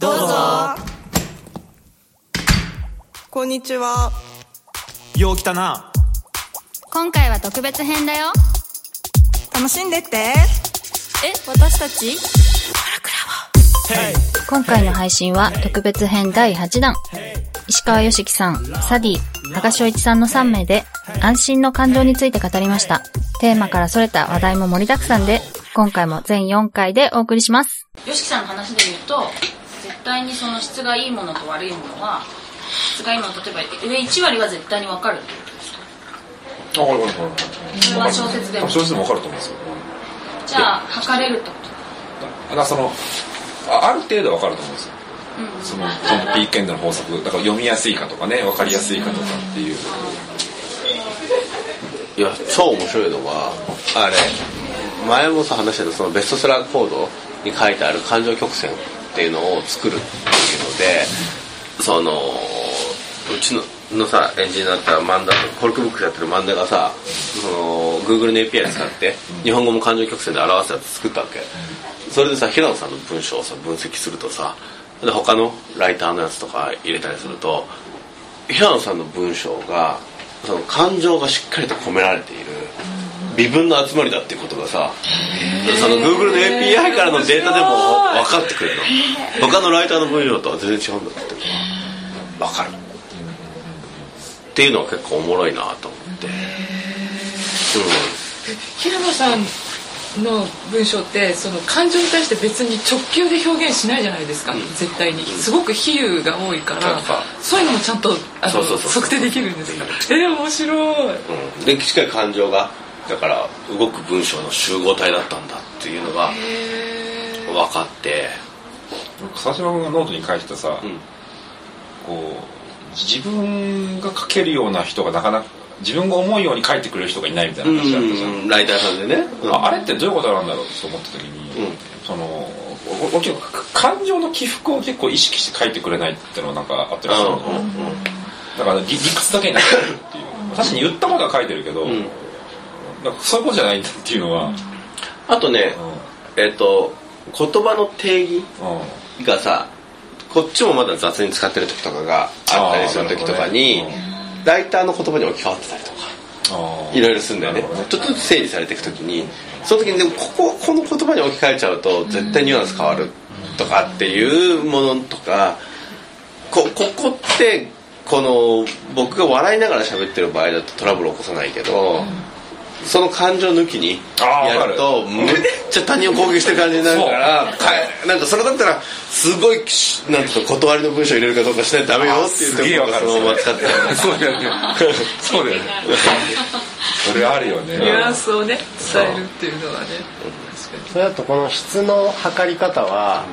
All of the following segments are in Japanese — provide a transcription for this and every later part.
どうぞ。こんにちは。よう来たな。今回は特別編だよ。楽しんでって。え私たち？今回の配信は特別編第8弾。石川良樹さん、サディ、羽賀翔一さんの3名で安心の感情について語りました。テーマからそれた話題も盛りだくさんで、今回も全4回でお送りします。よしきさんの話で言うと絶対にその質がいいものと悪いものは質がいいもの例えば上1割は絶対に分かるってことですか？あ、わかるわかるわかる。それは小説でもあ小説でもわかると思うんですよ。じゃあ測れるってこと？だからその、あある程度わかると思うんですよ。その、トンピーケンドの法則。だから読みやすいかとかね、わかりやすいかとかっていう。いや超面白いのはあれ前もさ話したそのベストセラーコードに書いてある感情曲線っていうのを作るっていうのでそのうちののさエンジニアだったら漫画コルクブックやってる漫画がさその Google の API 使って日本語も感情曲線で表すやつ作ったわけ。それでさ平野さんの文章をさ分析するとさで他のライターのやつとか入れたりすると平野さんの文章がその感情がしっかりと込められている。微分の集まりだっていうことがさその Google の API からのデータでも分かってくれるの。他のライターの文章とは全然違うんだって。分かる。っていうのは結構おもろいなと思って。平野さんの文章ってその感情に対して別に直球で表現しないじゃないですか、絶対に。すごく比喩が多いから。そういうのもちゃんとあのそうそうそう測定できるんですか？えー、面白い。うん、でしっかり感情がだから動く文章の集合体だったんだっていうのが分かって。佐島君がノートに書いてたさ、ん。こう、自分が書けるような人がなかなか、自分が思うように書いてくれる人がいないみたいな話あったじゃん。うんライターさんでね、うんああれってどういうことなんだろうと思った時に、うん。そのおお結構感情の起伏を結構意識して書いてくれないっていうのはなんかあったりするの、うんうんうんだから理理屈だけになってるっていう確かに言ったことは書いてるけど、そことじゃないんだっていうのは、あとね、えっ、と言葉の定義うんがさこっちもまだ雑に使ってる時とかがあったりする時とかに、ライターの言葉に置き換わってたりとかいろいろするんだよね。なるほどちょっとずつ整理されていく時にその時にでもこここの言葉に置き換えちゃうと絶対ニュアンス変わるとかっていうものとかこここってこの僕が笑いながら喋ってる場合だとトラブル起こさないけど、その感情抜きにやるとめっちゃ他人を攻撃してる感じになるからかえなんかそれだったらすごいなんていうの断りの文章入れるかどうかしないとダメよっていうあーすげえわかる。そのまま使ってた そうだよね。そうだよね。それあるよね。ニュアンスをね伝えるっていうのはねそれだとこの質の測り方は、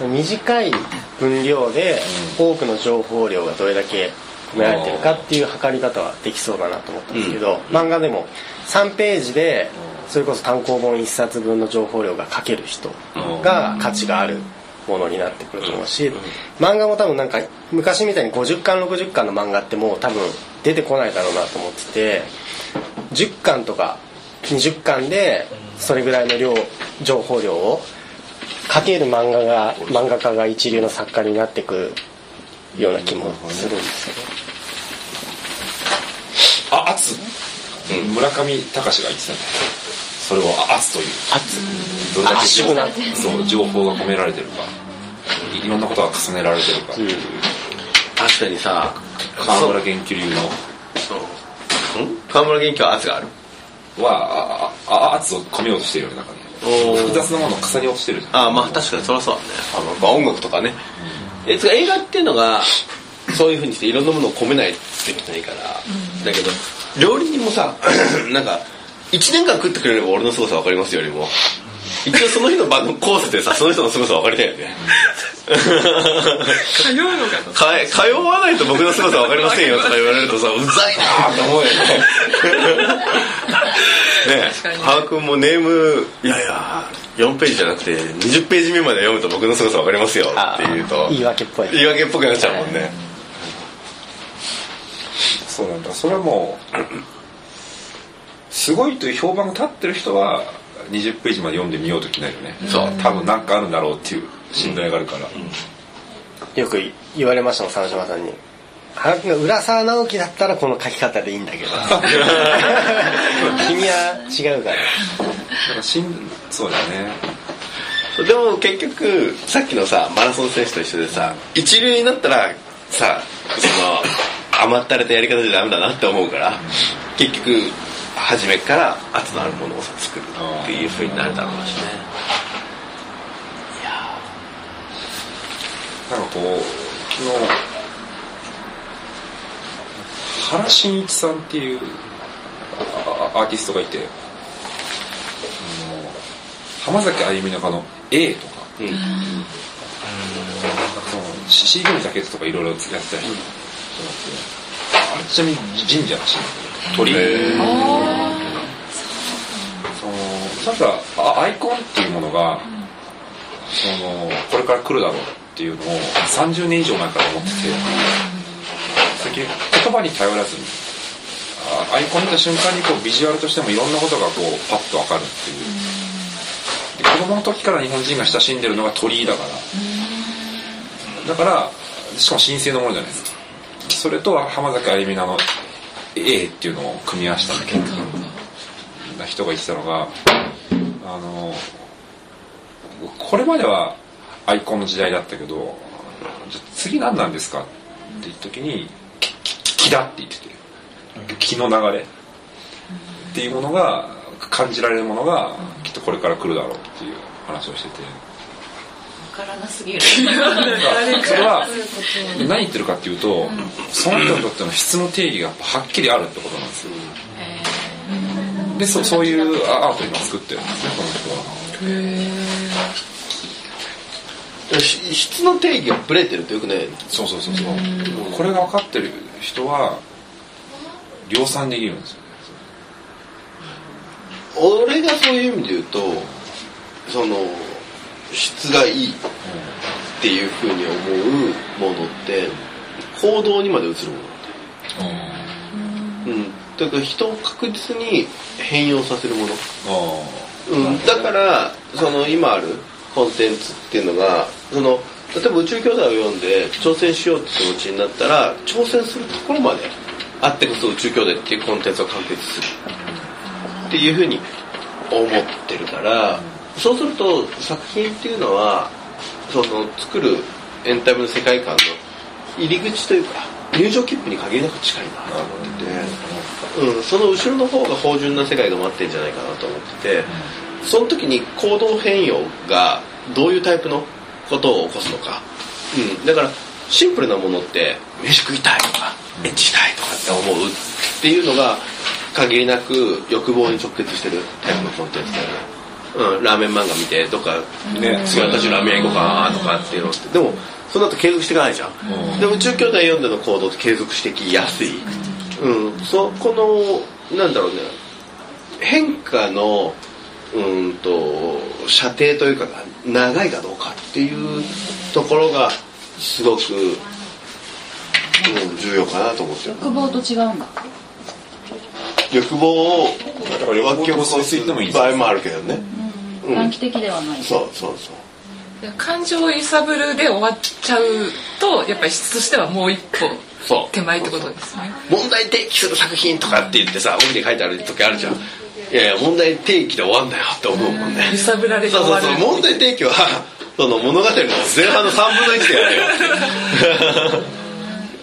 短い分量で多くの情報量がどれだけ込められてるかっていう測り方はできそうだなと思ったんですけど、漫画でも3ページでそれこそ単行本1冊分の情報量が書ける人が価値があるものになってくると思うし漫画も多分なんか昔みたいに50巻60巻の漫画ってもう多分出てこないだろうなと思ってて10巻とか20巻でそれぐらいの量情報量を書ける漫画が漫画家が一流の作家になってくような気もするんですけどあ圧、村上隆が言ってた。ねそれをあ圧という。圧。どれだけそう情報が込められてるか。いいろんなことが重ねられてるか。う、確かにさ河村元気流の。河村元気は圧がある？はあああ圧を込めようとしてるよねなんかね複雑なものを重ねようとしてるじゃん。ああまあ確かにそりゃそうだね。あのまあ音楽とかね。えつか映画っていうのがそういうふうにしていろんなものを込めないといけないから、だけど料理人もさ なんか1年間食ってくれれば俺の凄さ分かりますよりも一応その日の晩のコースでさ その人の凄さ分かりたいよね。通うのかと。か通わないと僕の凄さ分かりませんよとか言われるとさ うざいなと思うよね。ねえハー君もネームいやいや4ページじゃなくて20ページ目まで読むと僕の凄さ分かりますよって言うと言い訳っぽい。言い訳っぽくなっちゃうもんねそうなんだ。それはもう すごいという評判が立ってる人は20ページまで読んでみようときないよね。そう。多分なんかあるんだろうっていう信頼があるから、よく言われましたもん鮫島さんに。原君が浦沢直樹だったらこの書き方でいいんだけど。君は違うから。だからしんそうだよね。でも結局さっきのさマラソン選手と一緒でさ一流になったらさその甘ったれたやり方じゃダメだなって思うから結局初めから圧のあるものをさ作るっていうふうになるだろうしねなんかこう昨日原真一さんっていうあアーティストがいて浜崎あゆみのあの A とか、うん。なんかその CD のジャケットとかいろいろやってたり。して、あれちなみに神社らしい。んだけど鳥居そのなんかあアイコンっていうものが、そのこれから来るだろうっていうのを30年以上前から思ってて、最近言葉に頼らずにあアイコン見た瞬間にこうビジュアルとしてもいろんなことがこうパッと分かるっていう。で子供の時から日本人が親しんでるのが鳥居だから。だからしかも神聖なものじゃないですかそれと浜崎あゆみのあの A っていうのを組み合わせたんだけ。ど人が言ってたのがあのこれまではアイコンの時代だったけどじゃ次何なんですかって言った時に気だって言ってて気の流れっていうものが感じられるものがきっとこれから来るだろうっていう話をしてて。からなすぎる。それは何言ってるかっていうとその人にとっての質の定義がやっぱはっきりあるってことなんですよ。でそそういうアートを今作ってるんですねこの人は。し質の定義がブレてるとよくねそうそうそうそう。これが分かってる人は量産できるんですよ。ね俺がそういう意味で言うとその質がいいっていうふうに思うものって行動にまで移るものなんだようん。だから人を確実に変容させるもの。あうん、だからその今あるコンテンツっていうのがその例えば宇宙兄弟を読んで挑戦しようって気持ちになったら挑戦するところまであってこそ宇宙兄弟っていうコンテンツを完結するっていうふうに思ってるからそうすると作品っていうのはその作るエンタメの世界観の入り口というか入場切符に限りなく近いな。と思ってて、うん、その後ろの方が芳醇な世界が待ってるんじゃないかなと思っててその時に行動変容がどういうタイプのことを起こすのか、うん、だからシンプルなものって飯食いたいとかエッチしたいとかって思うっていうのが限りなく欲望に直結してるタイプのコンテンツだよね、うん、ラーメン漫画見てどっかね。次は私ラーメン屋行こうかなとかっていうのって。でもその後継続していかないじゃん、で宇宙兄弟読んでの行動って継続してきやすい、うん、そこのなんだろうね。変化のうんと射程というか長いかどうかっていうところがすごく、うん、重要かなと思ってる。欲望と違うんだ。欲望をだから欲望と結びついてもいいんです。よ場合もあるけどね、短期的ではない。そうそうそう。感情を揺さぶるで終わっちゃうとやっぱり質としてはもう一歩そう。手前ってことですね。問題提起する作品とかって言ってさ帯に書いてある時あるじゃん。いやいや問題提起で終わんだよって思うもんね、揺さぶられてそう終わるそうそう問題提起はその物語の前半の3分の1でやれよ。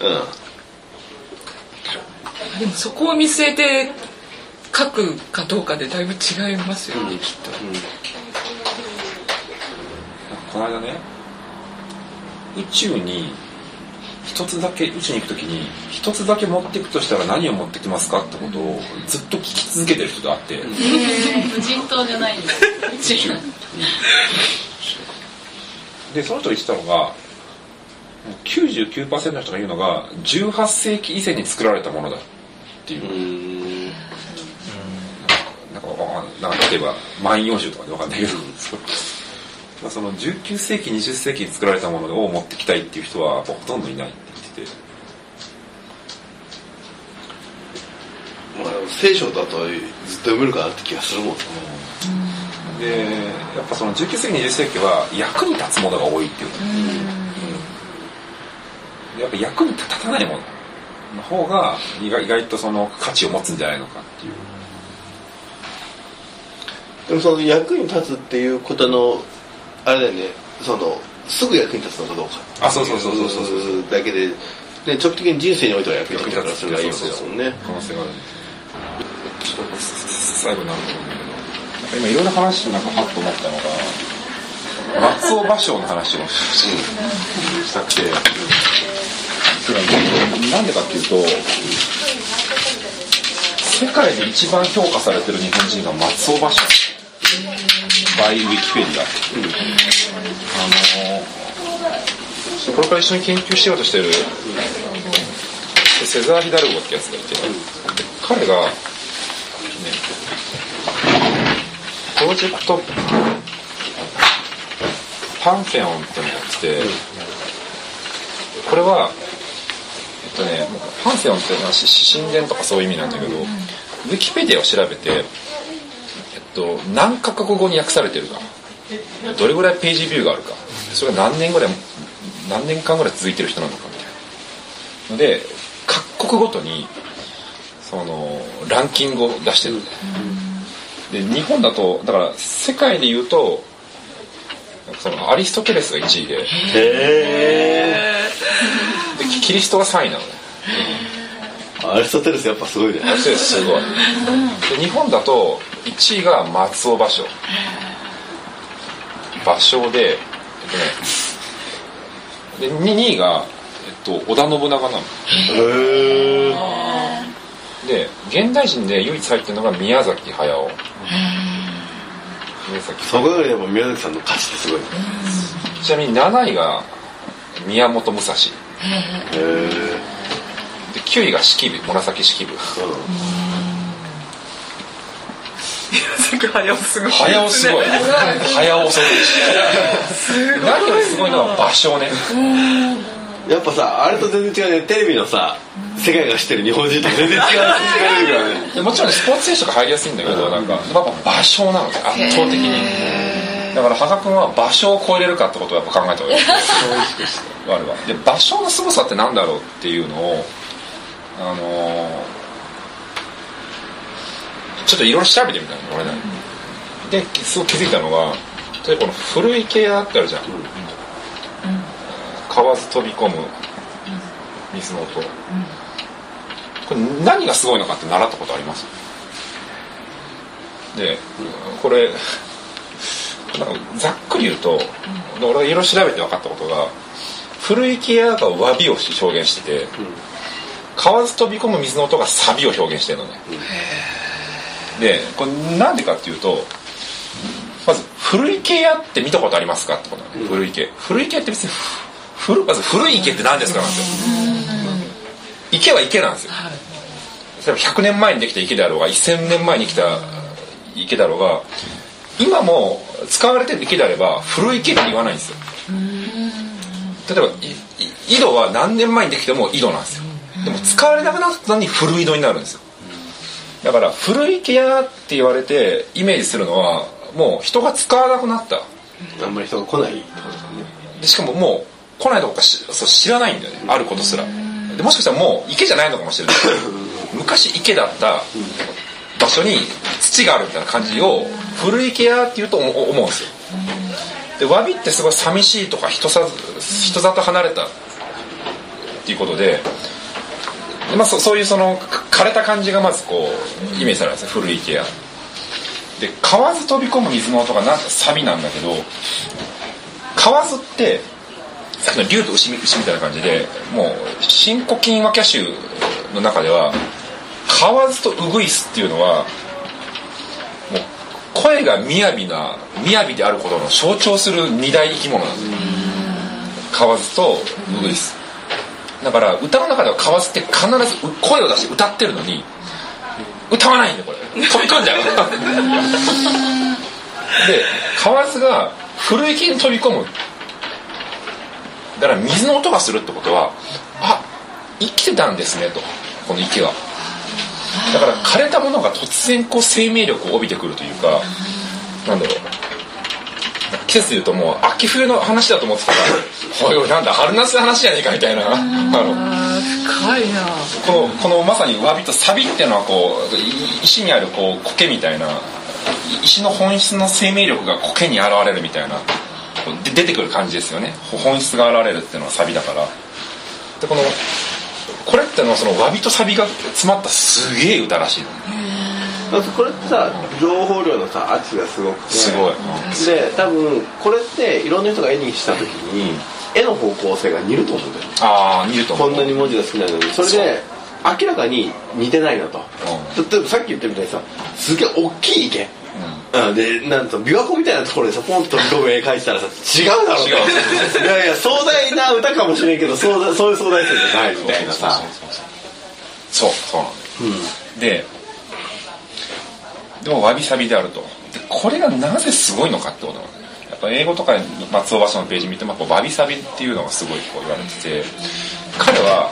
うん。でもそこを見据えて書くかどうかでだいぶ違いますよね、きっと。この間ね宇宙に一つだけ宇宙に行く時に一つだけ持っていくとしたら何を持ってきますかってことをずっと聞き続けてる人があって、無人島じゃないん。だ でその人が言ってたのがもう99%の人が言うのが18世紀以前に作られたものだっていう、なんか例えば「万葉集」とかでわかんないけど、まあその19世紀20世紀に作られたものを持ってきたいっていう人はほとんどいないって言ってて。まあ、聖書だとずっと読めるかなって気がするもん。ねでやっぱその19世紀20世紀は役に立つものが多いっていう、やっぱ役に立たないものの方が意外意外とその価値を持つんじゃないのかっていうでもその役に立つっていうことのあれだよね。そのすぐ役に立つのかどうか。あそうそうそうそうそう。そうだけで、ね、長期的に人生においては役に立つからそれがいいもんね。可能性がある。ちょっと最後になると思うんだけど今いろいろ話なんかパッと思ったのが松尾芭蕉の話をしたくて。なんでかっていうと世界で一番評価されてる日本人が松尾芭蕉バイウィキペディア、あのこれから一緒に研究しようとしてるセザー・ヒダルゴってやつがいて、彼が、ね、プロジェクトパンフェオンってのをやってて、これはえっとねパンフェオンっていうのは神殿とかそういう意味なんだけど、ウィキペディアを調べて、と、何カ国語に訳されてるか。どれぐらいページビューがあるか。それが何年ぐらい何年間ぐらい続いてる人なのかみたいな。ので各国ごとにそのランキングを出してる。んで日本だとだから世界で言うとそのアリストテレスが1位で。でキリストが3位なのね。アリストテレスやっぱすごいね。アリストテレスすごい。で日本だと1位が松尾芭蕉。芭蕉でえっとねで 2, 位が、えっと、織田信長なの。へえで現代人で唯一入ってるのが宮崎駿。宮崎そこよりやっぱ宮崎さんの価値ってすごいね。ちなみに7位が宮本武蔵。でへえ9位が式部紫式部。作すごい。早尾すごい。早尾すごい。し何よりすごいのは芭蕉ね。やっぱさあれと全然違うね。テレビのさ世界が知ってる日本人と全然違う。もちろんねスポーツ選手とか入りやすいんだけどなんかやっぱ芭蕉なのね圧倒的に。だから羽賀君は芭蕉を超えれるかってことをやっぱ考えた方がいい。あるわで芭蕉の凄さってなんだろうっていうのをあのーちょっといろいろ調べてみたの俺なりにですごい気づいたのが例えばこの古池屋ってあるじゃん、河津飛び込む水の音、これ何がすごいのかって習ったことあります？でこれざっくり言うと、俺がいろいろ調べて分かったことが古池屋が詫びを表現してて、河津飛び込む水の音がサビを表現してるのね、でこれなんでかっていうとまず古池屋って見たことありますかってことだね、古池。古池って別にふ古まず古い池って何ですかなんですよ池は池なんですよ、例えば100年前にできた池であろうが1000年前に来た池だろうが今も使われてる池であれば古い池って言わないんですよ。例えばいい井戸は何年前にできても井戸なんですよ。でも使われなくなったのに古井戸になるんですよだから古い池屋って言われてイメージするのはもう人が使わなくなった。あんまり人が来ないってことですかね。でしかももう来ないとこかしそう知らないんだよね。あることすら。でもしかしたらもう池じゃないのかもしれない。昔池だった場所に土があるみたいな感じを古い池屋っていうと思うんですよ。で詫びってすごい寂しいとか人さ人里離れたっていうことでで、まあ、そそういうその枯れた感じがまずこうイメージされるんです。ね古い池屋で河津飛び込む水の音がなんかサビなんだけど河津ってさっきの竜と牛み牛みたいな感じでもう新古今和歌集の中では河津とウグイスっていうのはもう声が雅な雅であることの象徴する二大生き物なんですよ。河津とウグイスだから歌の中では河津って必ず声を出して歌ってるのに歌わないんだよこれ。飛び込んじゃう。で河津が古池に飛び込む。だから水の音がするってことはあ生きてたんですねと。この池は。だから枯れたものが突然こう生命力を帯びてくるというかなんだろう季節で言うともう秋冬の話だと思ってたらおい。おいなんだ春夏の話じゃねえかみたいな。深いな。このこのまさに詫びとサビっていうのはこうい石にあるこう苔みたいな石の本質の生命力が苔に現れるみたいなで出てくる感じですよね。本質が現れるっていうのはサビだから。でこのこれってのはその詫びとサビが詰まったすげえ歌らしいのまずこれってさ情報量のさ圧がすごくて。すごい。で多分これっていろんな人が絵にした時に絵の方向性が似ると思うんだよああ見ると思う。こんなに文字が好きなのに。それで明らかに似てないなと。例えばさっき言ったみたいにさすげえ大きい池。うん。でなんと琵琶湖みたいなところでさポンと飛び込む絵描いてたらさ違うだろう違ういやいや壮大な歌かもしれんけどそうだそういう壮大性じゃないみたいなさ。そうそうなんだよ、ででもわびさびであると。でこれがなぜすごいのかってこと。やっぱ英語とか松尾芭蕉のページ見てもわびさびっていうのがすごいこう言われてて。彼は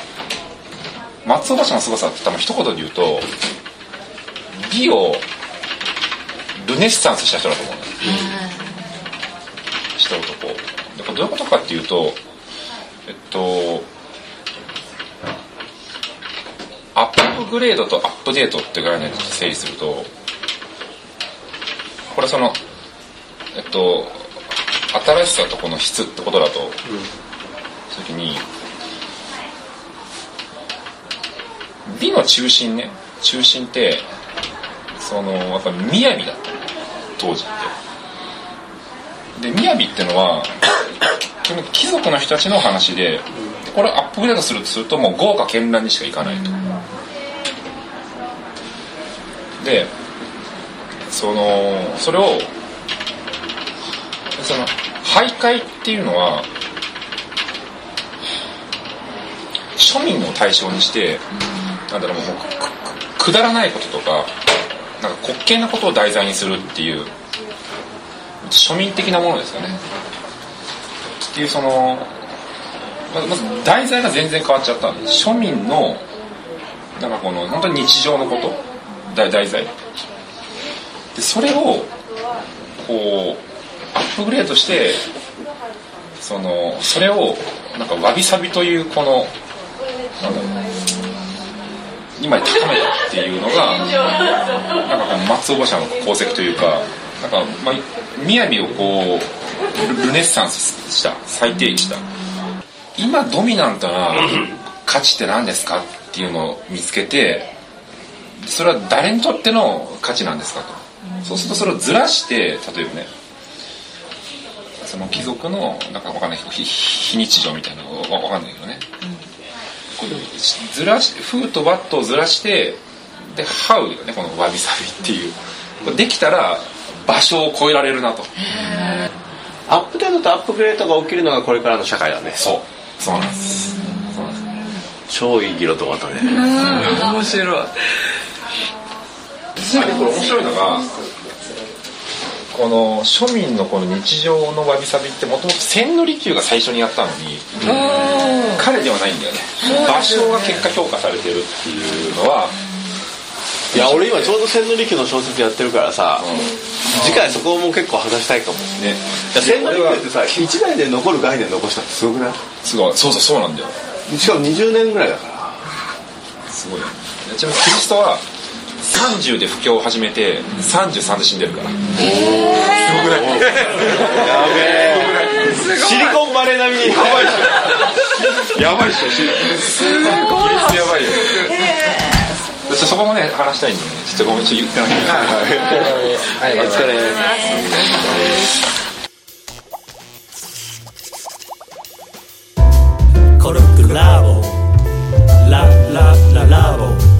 松尾芭蕉の凄さって多分一言で言うと美をルネッサンスした人だと思うんだよした男。でこれどういうことかっていうとえっとアップグレードとアップデートって概念で整理するとこれそのえっと新しさとこの質ってことだと、時に美の中心ね中心ってそのやっぱり雅だった当時って。で雅ってのは貴族の人たちの話ででこれをアップグレードするとするともう豪華絢爛にしかいかないと。でそのそれをその徘徊っていうのは庶民を対象にして、なんだろうもうくくだらないこととかなんか滑稽なことを題材にするっていう庶民的なものですよね。っていうそのまず題材が全然変わっちゃったんで庶民のなんかこの本当に日常のこと題材。でそれをこうアップグレードしてそのそれをなんかわびさびというこのなんだろう今に高めたっていうのがなんかこの松尾芭蕉の功績というかなんかまあ雅をこうルルネッサンスした再定義した。今ドミナントな価値って何ですかっていうのを見つけてそれは誰にとっての価値なんですかと。そうするとそれをずらして例えばねその貴族のなんかわかんない非非日常みたいなのわわかんないけどね、こうずらし「風」と「バット」をずらしてで「ハウ」がねこの「わびさび」っていう。これできたら場所を超えられるなと。アップデートとアップグレードが起きるのがこれからの社会だね。そう。そうなんです。そうなん。です超いい議論と終わったね。面白いあれこれ面白いのがこの庶民のこの日常のわびさびってもともと千利休が最初にやったのに彼ではないんだよね場所が結果評価されてるっていうのはいや俺今ちょうど千利休の小説やってるからさ、次回そこも結構話したいかもねいや千利休ってさ一代で残る概念残したってすごくないすごいそうそうそうなんだよしかも20年ぐらいだからすごいよねちなみにキリストは30で布教を始めて33で死んでるから。すごくない？やべえ。シリコンバレー並みに。やばいっしょ。やばいっしょすごい。やばいよ。そこもね話したいんでちょっとごめん言ってな、はい、はい、お疲れコルクラボララララボ